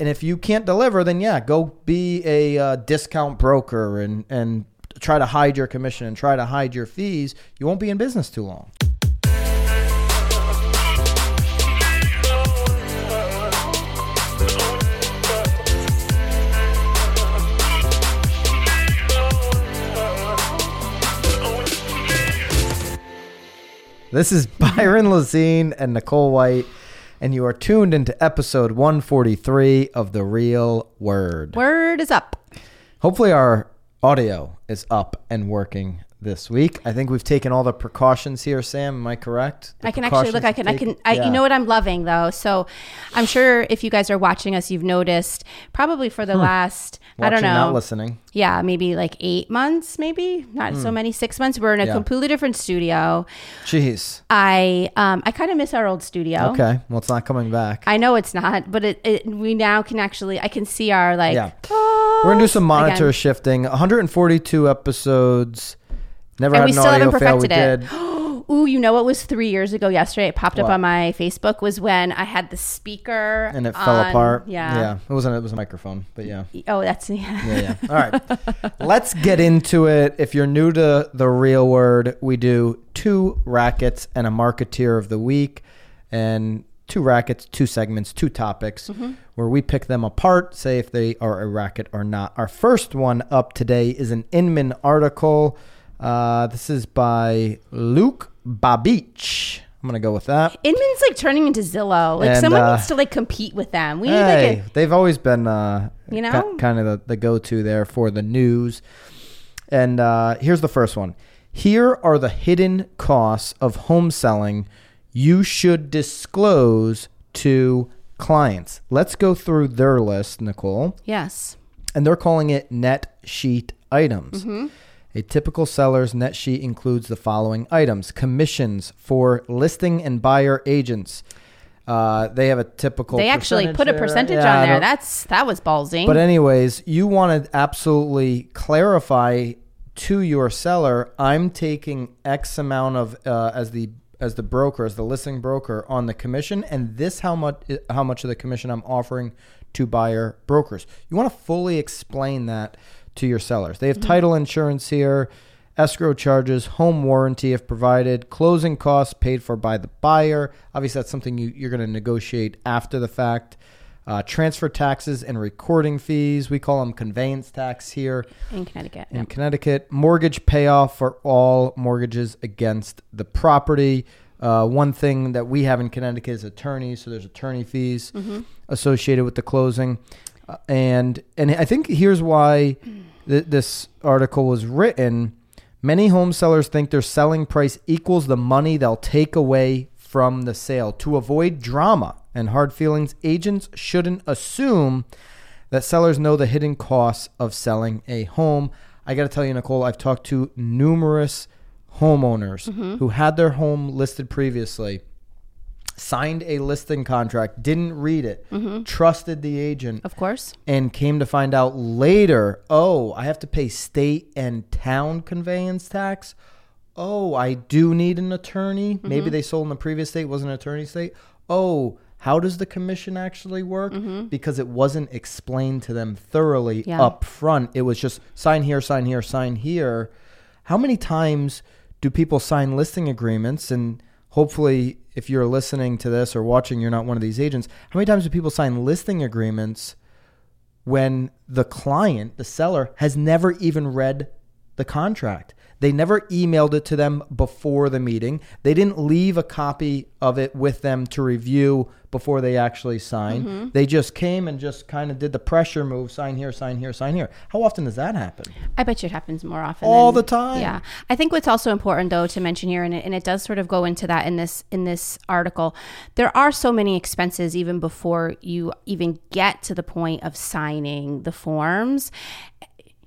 And if you can't deliver, then yeah, go be a uh, discount broker and and try to hide your commission and try to hide your fees. You won't be in business too long. This is Byron Lazine and Nicole White, and you are tuned into episode 143 of The Real Word. Word is up. Hopefully, our audio is up and working this week. I think we've taken all the precautions here, Sam. Am I correct? The I can actually look. I can. I can. I, You know what I'm loving though. So, I'm sure if you guys are watching us, you've noticed probably for the last I don't know. Not listening. Yeah, maybe like eight months, maybe not so many, six months. We're in a Hmm. Yeah. completely different studio. Jeez. I um I kind of miss our old studio. Okay. Well, it's not coming back. I know it's not, but it, it we now can actually I can see our like Yeah. We're gonna do some monitor again. shifting. 142 episodes. Never And had we an still audio haven't fail. We perfected did. it. Ooh, you know what was three years ago yesterday? It popped up What? on my Facebook. Was when I had the speaker And it fell on- apart. Yeah. Yeah. It wasn't. It was a microphone. But yeah. Oh, that's yeah. Yeah, yeah. All right. Let's get into it. If you're new to the real word, we do two rackets and a marketeer of the week, and two rackets, two segments, two topics mm-hmm. where we pick them apart, say if they are a racket or not. Our first one up today is an Inman article. Uh, this is by Luke Babich. I'm gonna go with that. Inman's like turning into Zillow. Like And, someone uh, needs to like compete with them. We need Hey, like a, they've always been, uh, You know? kind of the, the go-to there for the news. And uh, here's the first one. Here are the hidden costs of home selling you should disclose to clients. Let's go through their list, Nicole. yes. And they're calling it net sheet items. A typical seller's net sheet includes the following items commissions for listing and buyer agents. Uh, they have a typical. They actually put a there. percentage Yeah, on there. That's that was ballsy. but anyways, you want to absolutely clarify to your seller, I'm taking X amount of uh, as the as the broker, as the listing broker on the commission, and this how much how much of the commission I'm offering to buyer brokers. You want to fully explain that to your sellers. They have title insurance here, escrow charges, home warranty if provided, closing costs paid for by the buyer. Obviously, that's something you, you're going to negotiate after the fact. Uh, transfer taxes and recording fees. We call them conveyance tax here in Connecticut. in Connecticut. Mortgage payoff for all mortgages against the property. Uh, one thing that we have in Connecticut is attorneys, so there's attorney fees associated with the closing. Uh, and and I think here's why th- this article was written. Many home sellers think their selling price equals the money they'll take away from the sale. To avoid drama and hard feelings, agents shouldn't assume that sellers know the hidden costs of selling a home. I got to tell you, Nicole, I've talked to numerous homeowners mm-hmm. who had their home listed previously, signed a listing contract, didn't read it, trusted the agent, Of course. and came to find out later, oh, I have to pay state and town conveyance tax. Oh, I do need an attorney. Mm-hmm. Maybe they sold in the previous state, wasn't an attorney state. Oh, how does the commission actually work? Because it wasn't explained to them thoroughly Mm-hmm. Yeah. up front. It was just sign here, sign here, sign here. How many times do people sign listing agreements? And hopefully, if you're listening to this or watching, you're not one of these agents. How many times do people sign listing agreements when the client, the seller, has never even read the contract? They never emailed it to them before the meeting. They didn't leave a copy of it with them to review before they actually signed. Mm-hmm. They just came and just kind of did the pressure move sign here, sign here, sign here. How often does that happen? I bet you it happens more often. All than- the time. Yeah, I think what's also important though to mention here, and it, and it does sort of go into that in this in this article, there are so many expenses even before you even get to the point of signing the forms.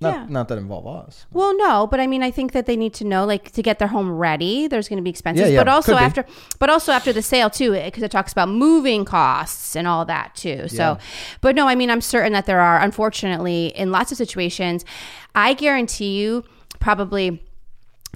Not, Yeah. not that involve us. Well, no, but I mean, I think that they need to know, like, to get their home ready. There's going to be expenses, Yeah, yeah, but also after, but also after the sale too, eh, because it talks about moving costs and all that too. So, but no, I mean, I'm certain that there are, unfortunately, in lots of situations, I guarantee you, probably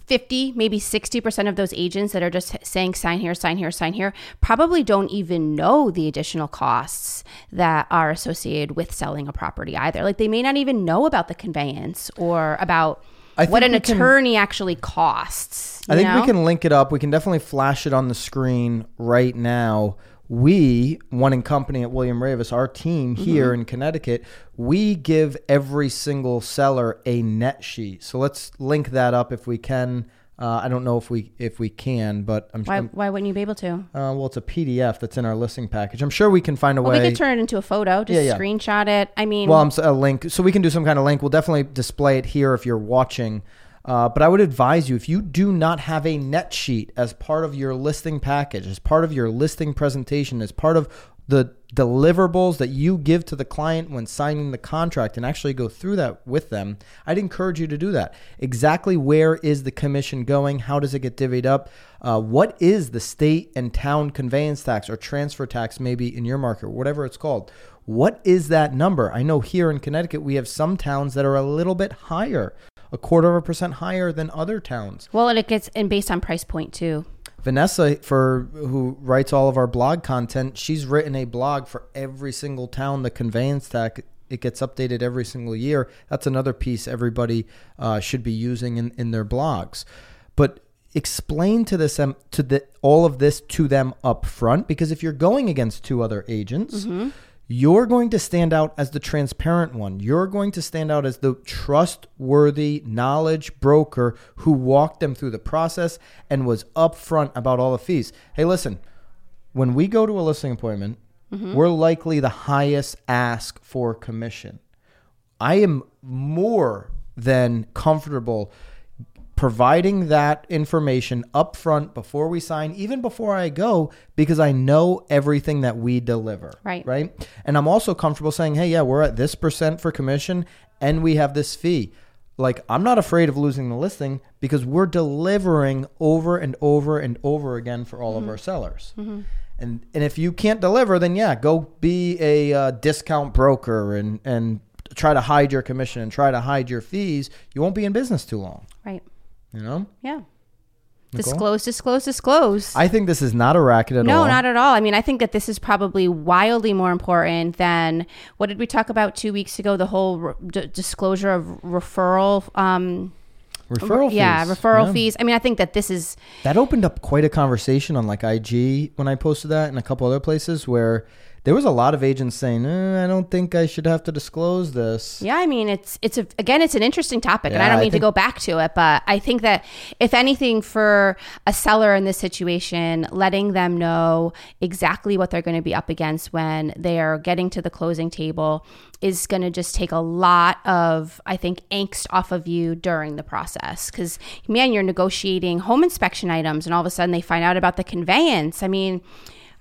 50, maybe 60% of those agents that are just saying sign here, sign here, sign here probably don't even know the additional costs that are associated with selling a property either. Like they may not even know about the conveyance or about what an we can- attorney actually costs. I think know? we can link it up. We can definitely flash it on the screen right now. We, one and company at William Raveis, our team here Mm-hmm. in Connecticut, we give every single seller a net sheet. So let's link that up if we can. Uh, I don't know if we if we can, but I'm, Why, I'm why wouldn't you be able to? uh, well, it's a PDF that's in our listing package. I'm sure we can find a Well, way. we could turn it into a photo, just Yeah, yeah. screenshot it. I mean, Well, I'm a link, so we can do some kind of link. We'll definitely display it here if you're watching. Uh, but I would advise you if you do not have a net sheet as part of your listing package, as part of your listing presentation, as part of the deliverables that you give to the client when signing the contract and actually go through that with them, I'd encourage you to do that. Exactly where is the commission going? How does it get divvied up? Uh, what is the state and town conveyance tax or transfer tax, maybe in your market, whatever it's called? What is that number? I know here in Connecticut, we have some towns that are a little bit higher, a quarter of a percent higher than other towns. well, and it gets and based on price point too. Vanessa, for who writes all of our blog content, she's written a blog for every single town. The conveyance tax it gets updated every single year. That's another piece everybody uh, should be using in, in their blogs. But explain to this um, to the all of this to them up front because if you're going against two other agents. You're going to stand out as the transparent one. You're going to stand out as the trustworthy knowledge broker who walked them through the process and was upfront about all the fees. Hey, listen, when we go to a listing appointment, mm-hmm. we're likely the highest ask for commission. I am more than comfortable providing that information up front before we sign, even before I go, because I know everything that we deliver. Right. Right. And I'm also comfortable saying, hey, yeah, we're at this percent for commission and we have this fee. Like, I'm not afraid of losing the listing because we're delivering over and over and over again for all of our sellers. And, and if you can't deliver, then yeah, go be a uh, discount broker and, and try to hide your commission and try to hide your fees. You won't be in business too long. You know? Yeah. Nicole? Disclose, disclose, disclose. I think this is not a racket at no, all. No, not at all. I mean, I think that this is probably wildly more important than what did we talk about two weeks ago? The whole re- d- disclosure of referral. Um, referral fees. yeah, referral Yeah. fees. I mean, I think that this is That opened up quite a conversation on like IG when I posted that and a couple other places where there was a lot of agents saying, eh, I don't think I should have to disclose this. Yeah, I mean it's it's a again it's an interesting topic, and I don't I mean to go back to it, but I think that if anything, for a seller in this situation, letting them know exactly what they're going to be up against when they are getting to the closing table is going to just take a lot of I think angst off of you during the process because man, you're negotiating home inspection items, and all of a sudden they find out about the conveyance. I mean.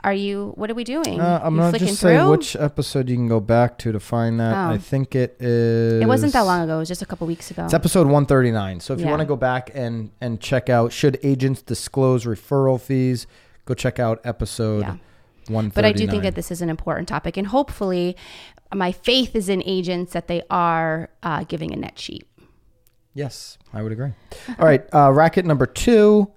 Are you? What are we doing? Uh, I'm You going to flicking just say through? which episode you can go back to to find that. Oh. I think it is. It wasn't that long ago. It was just a couple weeks ago. It's episode 139. So if you want to go back and, and check out, should agents disclose referral fees, go check out episode Yeah. 139. But I do think that this is an important topic, and hopefully, my faith is in agents that they are uh, giving a net sheet. Yes, I would agree. All right, uh, racket number two.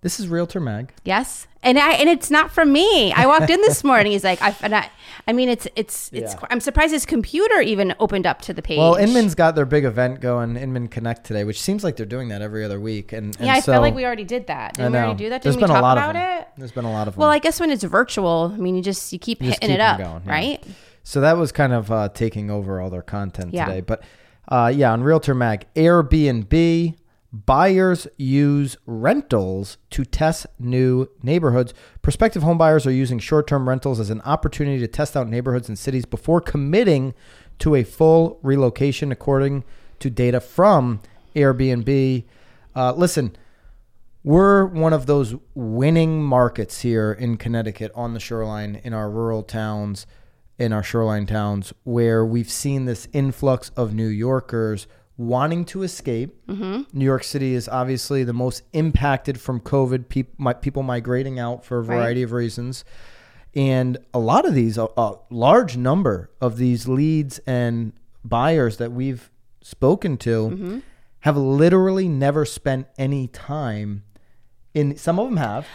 This is Realtor Mag. Yes, and I and it's not from me. I walked in this morning. He's like, I, and I, I mean, it's it's it's. Yeah. I'm surprised his computer even opened up to the page. Well, Inman's got their big event going, Inman Connect today, which seems like they're doing that every other week. And, and yeah, I so, feel like we already did that. Didn't we already do that? There's Didn't been we a talk lot about of them. it? There's been a lot of them. Well, I guess when it's virtual, I mean, you just you keep You just hitting keep it up, going, yeah. right? So that was kind of uh, taking over all their content Yeah. today. But uh, yeah, on Realtor Mag, Airbnb buyers use rentals to test new neighborhoods. Prospective home buyers are using short-term rentals as an opportunity to test out neighborhoods and cities before committing to a full relocation, according to data from Airbnb. Uh, listen. We're one of those winning markets here in Connecticut on the shoreline in our rural towns, in our shoreline towns, where we've seen this influx of New Yorkers wanting to escape. Mm-hmm. New York City is obviously the most impacted from COVID, peop- mi- people migrating out for a variety of reasons. And a lot of these, a, a large number of these leads and buyers that we've spoken to mm-hmm. have literally never spent any time in. Some of them have,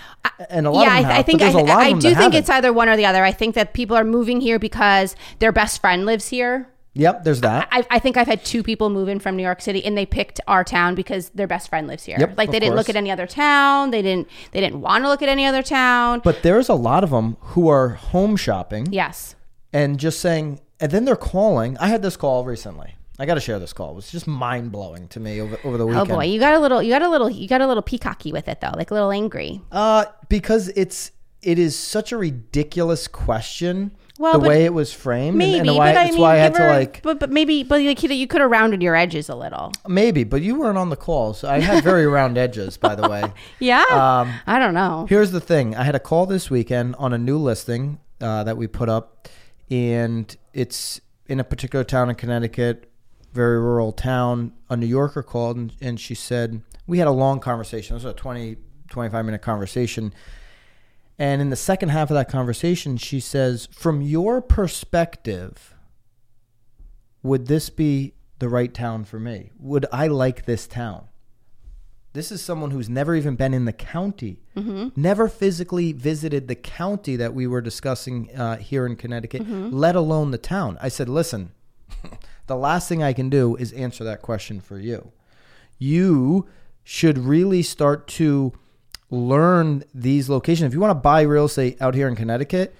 and a lot yeah, of them I, have. I think I, there's a lot I of them do think haven't. it's either one or the other. I think that people are moving here because their best friend lives here. Yep, there's that. I, I think I've had two people move in from New York City, and they picked our town because their best friend lives here. Yep, like they of didn't course. look at any other town. They didn't. They didn't want to look at any other town. But there's a lot of them who are home shopping yes. and just saying, and then they're calling. I had this call recently. I got to share this call. It was just mind blowing to me over, over the weekend. Oh boy, you got a little. You got a little. You got a little peacocky with it though, like a little angry. Uh, because it's it is such a ridiculous question. Well, the way it was framed, Maybe, and, and why, but I mean, why I had to like But, but maybe, but like you, you could have rounded your edges a little. maybe. But you weren't on the call, so I had very round edges. By the way, Yeah. Um, I don't know. Here's the thing: I had a call this weekend on a new listing uh, that we put up, and it's in a particular town in Connecticut, very rural town. A New Yorker called, and, and she said we had a long conversation. It was a 20, 25 minute conversation. And in the second half of that conversation, she says, "From your perspective, would this be the right town for me? Would I like this town?" This is someone who's never even been in the county, never physically visited the county that we were discussing uh, here in Connecticut, let alone the town. I said, listen, the last thing I can do is answer that question for you. You should really start to learn these locations. If you want to buy real estate out here in Connecticut,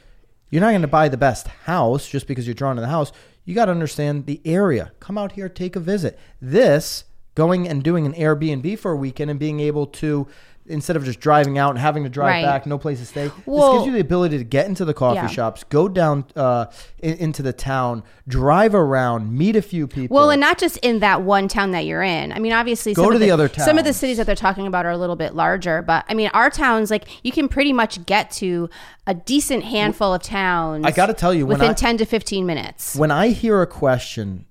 you're not going to buy the best house just because you're drawn to the house. You got to understand the area. Come out here, take a visit. This going and doing an Airbnb for a weekend and being able to instead of just driving out and having to drive Right. back, no place to stay. this gives you the ability to get into the coffee Yeah. shops, go down uh, in, into the town, drive around, meet a few people. Well, and not just in that one town that you're in. I mean, obviously, Go some to of the other Some of the cities that they're talking about are a little bit larger, but I mean, our towns, like you can pretty much get to a decent handful of towns. I gotta tell you, within I- ten to fifteen minutes. when I hear a question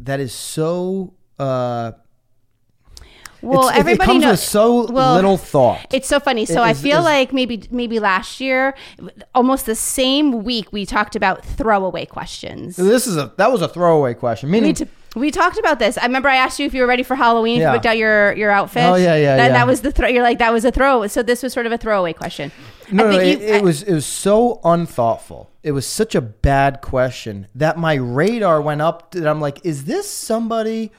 that is so uh, Well, it's- everybody it comes knows. with so well, little thought. It's so funny. So It I is- feel is- like maybe maybe last year, almost the same week, we talked about throwaway questions. This is a that was a throwaway question. Meaning, We, talked about this. I remember I asked you if you were ready for Halloween. If Yeah. you picked out your your outfit. Oh, yeah, yeah, That, yeah. that was the throw. You're like that was a throw. So this was sort of a throwaway question. no, I no, think it, you- it I- was it was so unthoughtful. It was such a bad question that my radar went up. That I'm like, is this somebody?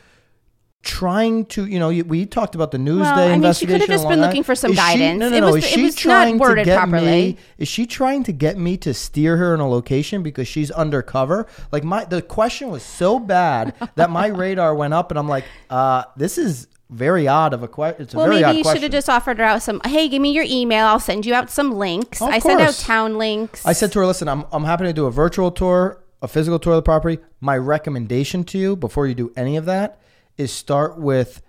Trying to, you know, we talked about the Newsday Well, I mean, she could have just been that. looking for some Is she- guidance. no, no, It no. was- Is it she was not trying to worded get properly. me? Is she trying to get me to steer her in a location because she's undercover? Like my the question was so bad that my radar went up, and I'm like, uh, this is very odd of a question. It's a well, maybe you should have just offered her out some. Hey, give me your email. I'll send you out some links. I send out town links. I said to her, listen, I'm, I'm happy to do a virtual tour, a physical tour of the property. My recommendation to you before you do any of that is start with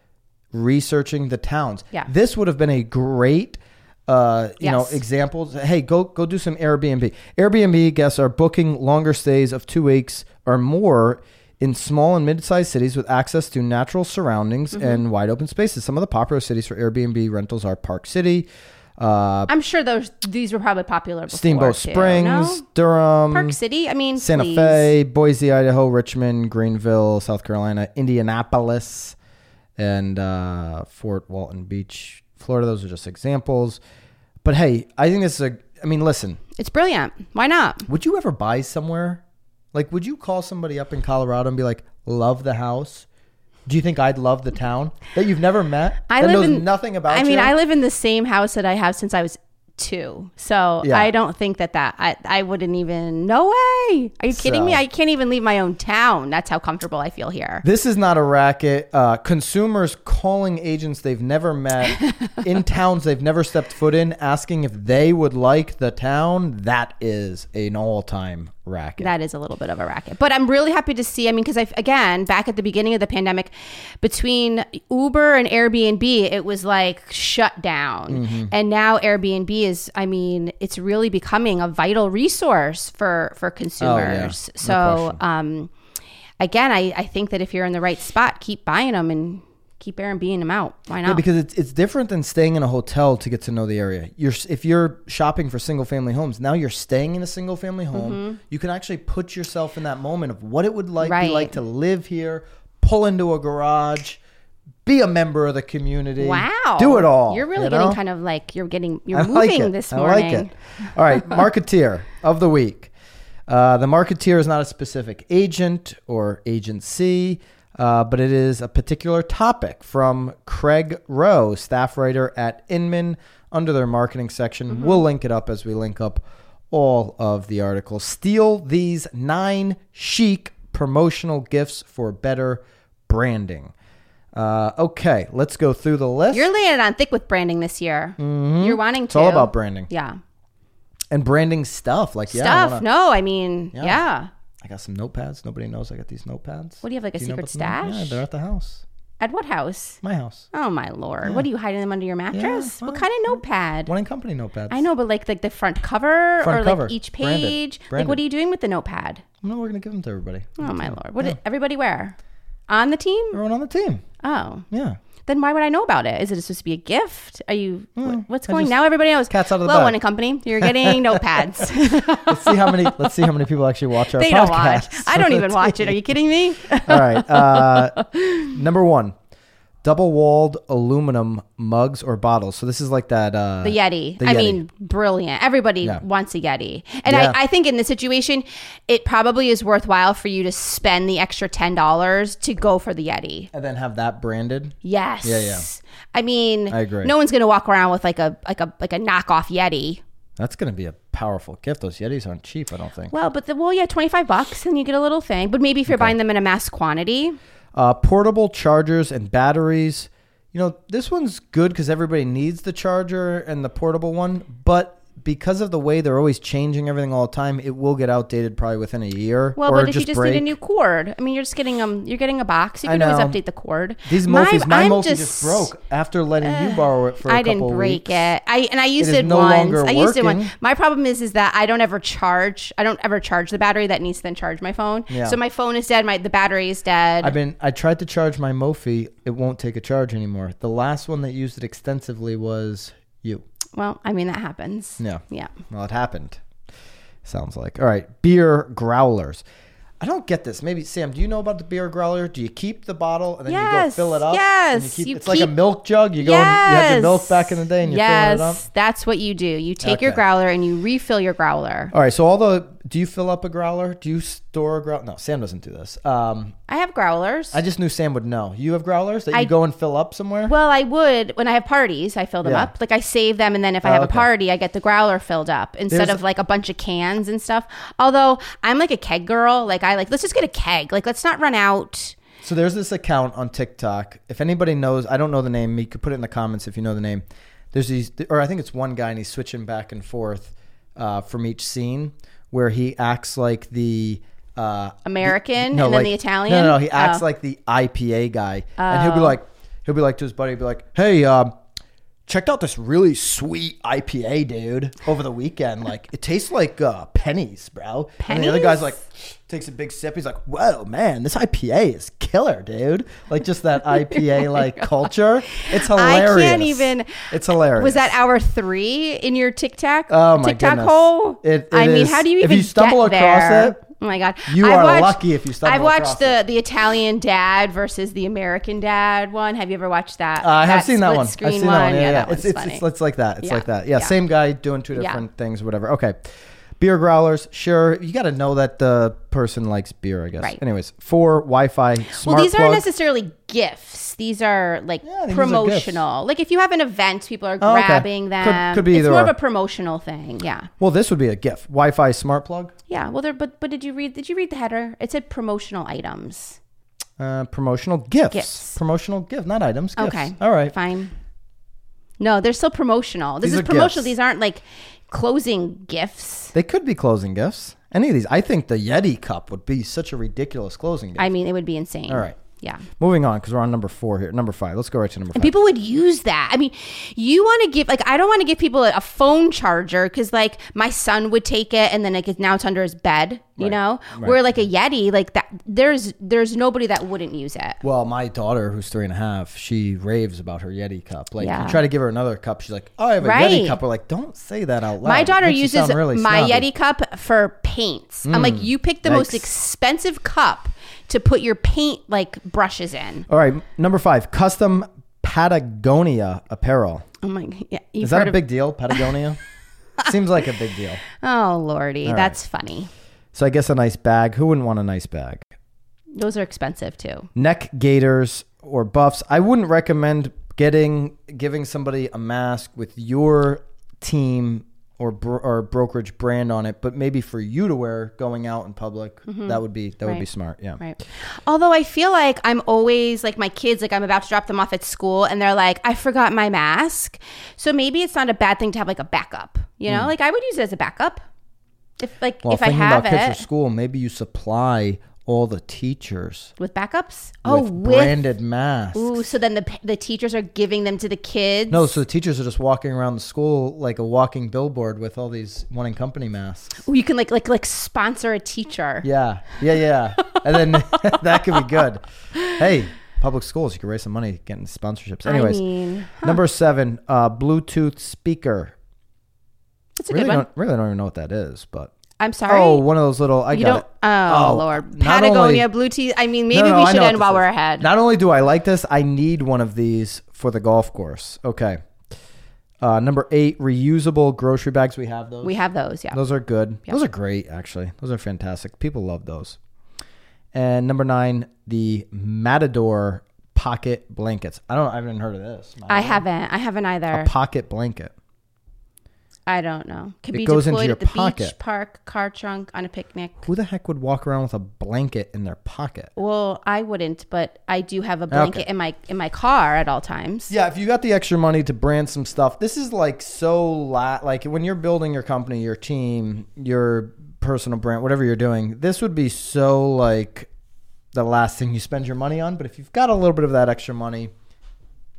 researching the towns. Yeah. This would have been a great uh, you know, examples. Hey, go go do some Airbnb. Airbnb guests are booking longer stays of two weeks or more in small and mid-sized cities with access to natural surroundings Mm-hmm. and wide open spaces. Some of the popular cities for Airbnb rentals are Park City, uh, I'm sure those these were probably popular before. Steamboat too, Springs, no? Durham, Park City. I mean, Santa please. Fe, Boise, Idaho, Richmond, Greenville, South Carolina, Indianapolis, and uh, Fort Walton Beach, Florida. Those are just examples. But hey, I think this is a. I mean, listen. It's brilliant. Why not? Would you ever buy somewhere? Like, would you call somebody up in Colorado and be like, "Love the house"? Do you think I'd love the town that you've never met? I that live knows in nothing about. I mean, you? I live in the same house that I have since I was two. So Yeah. I don't think that that I, I wouldn't even. No way. Are you kidding me? I can't even leave my own town. That's how comfortable I feel here. This is not a racket. Uh, consumers calling agents they've never met in towns they've never stepped foot in, asking if they would like the town. That is an all-time racket. That is a little bit of a racket. But I'm really happy to see. I mean, because I, again, back at the beginning of the pandemic, between Uber and Airbnb, it was like shut down. Mm-hmm. And now Airbnb is, I mean, it's really becoming a vital resource for, for consumers. Oh, No so, um, again, I, I think that if you're in the right spot, keep buying them and keep Airbnb them out. Why not? Yeah, because it's it's different than staying in a hotel to get to know the area. You're if you're shopping for single family homes, now you're staying in a single family home. You can actually put yourself in that moment of what it would like Mm-hmm. Right. be like to live here, pull into a garage, be a member of the community. Wow. Do it all. You're really you getting kind of like you're getting you're I moving it. this morning. I like it. All right, marketeer of the week. Uh, the marketeer is not a specific agent or agency, uh, but it is a particular topic from Craig Rowe, staff writer at Inman, under their marketing section. Mm-hmm. We'll link it up as we link up all of the articles. Steal these nine chic promotional gifts for better branding. Uh, okay, let's go through the list. You're laying it on thick with branding this year. You're wanting Mm-hmm. it's all about branding Yeah. and branding stuff. Like yeah, I Stuff. wanna- no, I mean, Yeah. yeah. I got some notepads. Nobody knows I got these notepads. What do you have, like a know secret about them? stash? Yeah, they're at the house. At what house? My house. Oh my lord! What are you hiding them under your mattress? well, what kind of notepad? One and company notepads. I know, but like like the front cover Front or cover. like each Branded. page. Like, what are you doing with the notepad? No, we're gonna give them to everybody. Oh my lord! What did everybody wear? On the team? Everyone on the team. Oh, Yeah. Then why would I know about it? Is it supposed to be a gift? Are you? what- what's I going? just- now everybody knows. cat's out of the Hello, bag. one and company. You're getting notepads. Let's see how many. let's see how many people actually watch our they podcast. don't watch. I don't even watch it. Are you kidding me? All right. Uh, number one, double-walled aluminum mugs or bottles. So this is like that. Uh, The Yeti. The I Yeti. mean, brilliant. Everybody Yeah. wants a Yeti. And Yeah. I, I think in this situation, it probably is worthwhile for you to spend the extra $10 to go for the Yeti. and then have that branded. Yes. Yeah, yeah. I mean, I agree. no one's going to walk around with like a like a like a knockoff Yeti. That's gonna be a powerful gift. Those Yetis aren't cheap. I don't think. Well, but the well, yeah, 25 bucks and you get a little thing. But maybe if you're buying them in a mass quantity, Uh, portable chargers and batteries. You know, this one's good because everybody needs the charger and the portable one, but because of the way they're always changing everything all the time, it will get outdated probably within a year. well, but if you just break. need a new cord, I mean, you're just getting um, you're getting a box. You can always update the cord. These My- Mophies, my I'm Mophie just, broke after letting you borrow it for a I couple didn't break weeks. it. I and I used is it, no once. I used it once. working. My problem is is that I don't ever charge. I don't ever charge the battery that needs to then charge my phone. Yeah. So my phone is dead. My the battery is dead. I've been I tried to charge my Mophie, it won't take a charge anymore. The last one that used it extensively was you. Well, I mean that happens. Yeah. Yeah. Well, it happened. Sounds like. All right, beer growlers. I don't get this. Maybe Sam, do you know about the beer growler? Do you keep the bottle and then you go fill it up? Yes, you keep, you it's like a milk jug. You go, and you had your milk back in the day, and you yes, fill it up. that's what you do. You take your growler and you refill your growler. All right. So all the do you fill up a growler? Do you store a growler? No, Sam doesn't do this. Um, I have growlers. I just knew Sam would know. You have growlers that you I- go and fill up somewhere. well, I would when I have parties. I fill them Yeah. up. Like I save them, and then if I Oh, have a party, I get the growler filled up instead There's- of like a bunch of cans and stuff. Although I'm like a keg girl. Like I like let's just get a keg. Like let's not run out. So there's this account on TikTok. If anybody knows, I don't know the name. You could put it in the comments if you know the name. There's these, or I think it's one guy, and he's switching back and forth uh, from each scene where he acts like the uh, American no, and then like- the Italian. No, no, no. He acts Oh. like the IPA guy, and he'll be like, he'll be like to his buddy, he'll be like, "Hey, um, checked out this really sweet IPA, dude, over the weekend. Like, it tastes like uh, pennies, bro." And the other guy's like, takes a big sip. He's like, "Whoa, man, this IPA is killer, dude!" Like just that IPA like culture. It's hilarious. I can't even. It's hilarious. Was that hour three in your TikTok? Oh, my TikTok goodness. hole. It- it I mean, how do you if even you stumble get across there? it, Oh my god! you I've are lucky if you stumble I've watched the it. the Italian dad versus the American dad one. Have you ever watched that? Uh, I have that seen that one. I've seen one. that one. Yeah, yeah. that It's, it's, it's it's like that. It's Yeah. like that. Yeah, Yeah. same guy doing two Yeah. different things, whatever. Okay. Beer growlers, sure. You got to know that the person likes beer, I guess. Right. Anyways, for Wi-Fi smart well, these plug. aren't necessarily gifts. These are like Yeah, I think these are promotional. Like if you have an event, people are Oh, okay. grabbing Could- them. could be it's either more of or. a promotional thing. Yeah. well, this would be a gift. Wi-Fi smart plug, Yeah. Well, there. But but did you read? Did you read the header? It said promotional items. uh, promotional gifts. Gifts. promotional gift, not items. Gifts. Okay. All right. Fine. No, they're still promotional. This These is are promotional. gifts. These aren't like closing gifts. They could be closing gifts. Any of these. I think the Yeti cup would be such a ridiculous closing gift. I mean, it would be insane. All right. Yeah. Moving on because we're on number four here. Number five. Let's go right to number five. People would use that. I mean, you want to give like I don't want to give people a, a phone charger because like my son would take it and then like it's now it's under his bed. You Right, know, right. where like a Yeti like that. There's there's nobody that wouldn't use it. Well, my daughter, who's three and a half, she raves about her Yeti cup. Like, Yeah. you try to give her another cup, she's like, "Oh, I have a Right. Yeti cup." We're like, "Don't say that out loud." My daughter uses really my snobby." Yeti cup for paints. I'm like, mm. you pick the most expensive cup to put your paint like brushes in. All right, number five, custom Patagonia apparel. Oh my, yeah, Is that a of- big deal, Patagonia? Seems like a big deal. Oh lordy, right. that's funny. So I guess a nice bag. Who wouldn't want a nice bag? Those are expensive too. Neck gaiters or buffs. I wouldn't recommend getting giving somebody a mask with your team or bro- or brokerage brand on it, but maybe for you to wear going out in public. That would be that would be Mm-hmm. Smart. Yeah. Right. Although I feel like I'm always like my kids, like I'm about to drop them off at school and they're like, I forgot my mask. So maybe it's not a bad thing to have like a backup. You know, like I would use it as a backup. If like. Well, if I have about kids it for school, maybe you supply all the teachers with backups. Oh, with branded masks. Ooh, so then the the teachers are giving them to the kids. No, so the teachers are just walking around the school like a walking billboard with all these one and company masks. Ooh, you can like like like sponsor a teacher. Yeah, yeah, yeah. And then that could be good. Hey, public schools, you can raise some money getting sponsorships. Anyways, I mean, number seven, uh, Bluetooth speaker. It's a Really good one. don't, really don't even know what that is, but I'm sorry. oh, one of those little. I you got don't. it. Oh, Oh, Lord, Patagonia only- blue tea. I mean, maybe no, we should end while is. we're ahead. Not only do I like this, I need one of these for the golf course. Okay. Uh, number eight, reusable grocery bags. We have those. we have those. Yeah. Those are good. Those are great, actually. Those are fantastic. People love those. And number nine, the Matador pocket blankets. I don't. I haven't heard of this. I haven't. I haven't either. a pocket blanket. I don't know. Could It be goes into deployed your at the pocket. beach, park, car trunk, on a picnic. Who the heck would walk around with a blanket in their pocket? Well, I wouldn't, but I do have a blanket Okay. in my in my car at all times. Yeah, if you got the extra money to brand some stuff, this is like so la- like when you're building your company, your team, your personal brand, whatever you're doing, this would be so like the last thing you spend your money on. But if you've got a little bit of that extra money,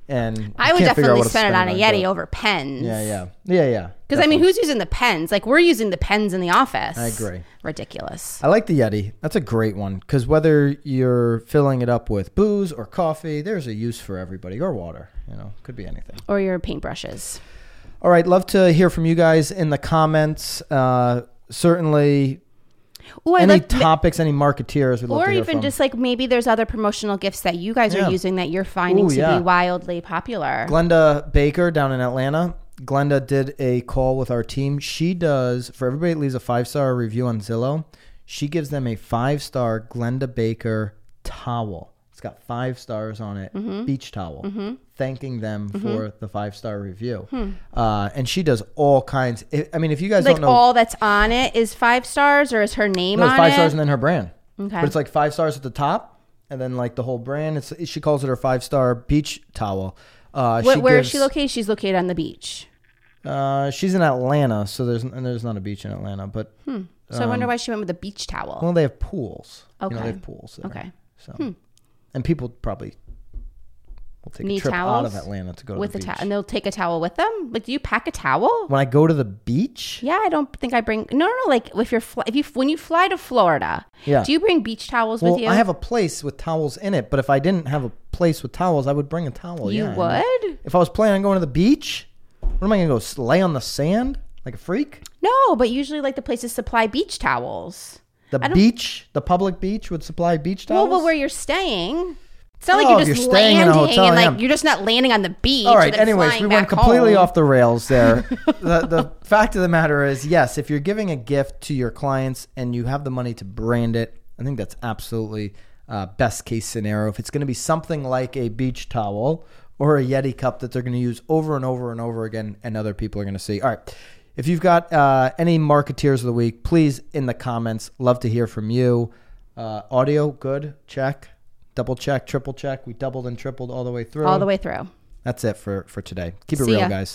and I would can't figure out definitely spend it on a Yeti it. over pens. Yeah, yeah, yeah, yeah. Because I mean, who's using the pens? Like we're using the pens in the office. I agree. Ridiculous. I like the Yeti. That's a great one because whether you're filling it up with booze or coffee, there's a use for everybody or water. You know, could be anything. Or your paintbrushes. All right, love to hear from you guys in the comments. Uh, certainly, Ooh, any like topics, any marketeers, or even just like maybe there's other promotional gifts that you guys Yeah. are using that you're finding Ooh, to yeah. be wildly popular. Glenda Baker down in Atlanta. Glenda did a call with our team. She does for everybody that leaves a five star review on Zillow. She gives them a five star Glenda Baker towel. Got five stars on it, Mm-hmm. beach towel, thanking them for the five star review. Hmm. Uh, and she does all kinds. I I mean, if you guys like don't know, all that's on it is five stars, or is her name No, five it? stars and then her brand. Okay. But it's like five stars at the top, and then like the whole brand. It's she calls it her five star beach towel. Uh, Where, she where is gives- she located? She's located on the beach. Uh, she's in Atlanta, so there's and there's not a beach in Atlanta, but So I wonder why she went with a beach towel. well, they have pools. You know, Okay. they have pools. There. Okay. So, and people probably will take Need a trip out towels of Atlanta to go with to a the towel, beach. and they'll take a towel with them. Like, do you pack a towel? when I go to the beach, Yeah, I don't think I bring. No, no, no. Like, if you're fly, if you when you fly to Florida, Yeah. do you bring beach towels well, with you? I have a place with towels in it. But if I didn't have a place with towels, I would bring a towel. you yeah. would? If I was planning on going to the beach, what am I going to go s- lay on the sand like a freak? No, but usually like the places supply beach towels. The beach, the public beach would supply beach towels. Well, but where you're staying. It's not like Oh, you're just you're staying in a landing hotel, and like yeah. you're just not landing on the beach. All and Anyways, we went completely home. off the rails there. the, the fact of the matter is, yes, if you're giving a gift to your clients and you have the money to brand it, I think that's absolutely uh, best case scenario. If it's going to be something like a beach towel or a Yeti cup that they're going to use over and over and over again, and other people are going to see. All right. If you've got uh, any marketeers of the week, please in the comments. Love to hear from you. Uh, audio, good. Check. Double check, triple check. We doubled and tripled all the way through. all the way through. That's it for for today. Keep it See real, ya. guys.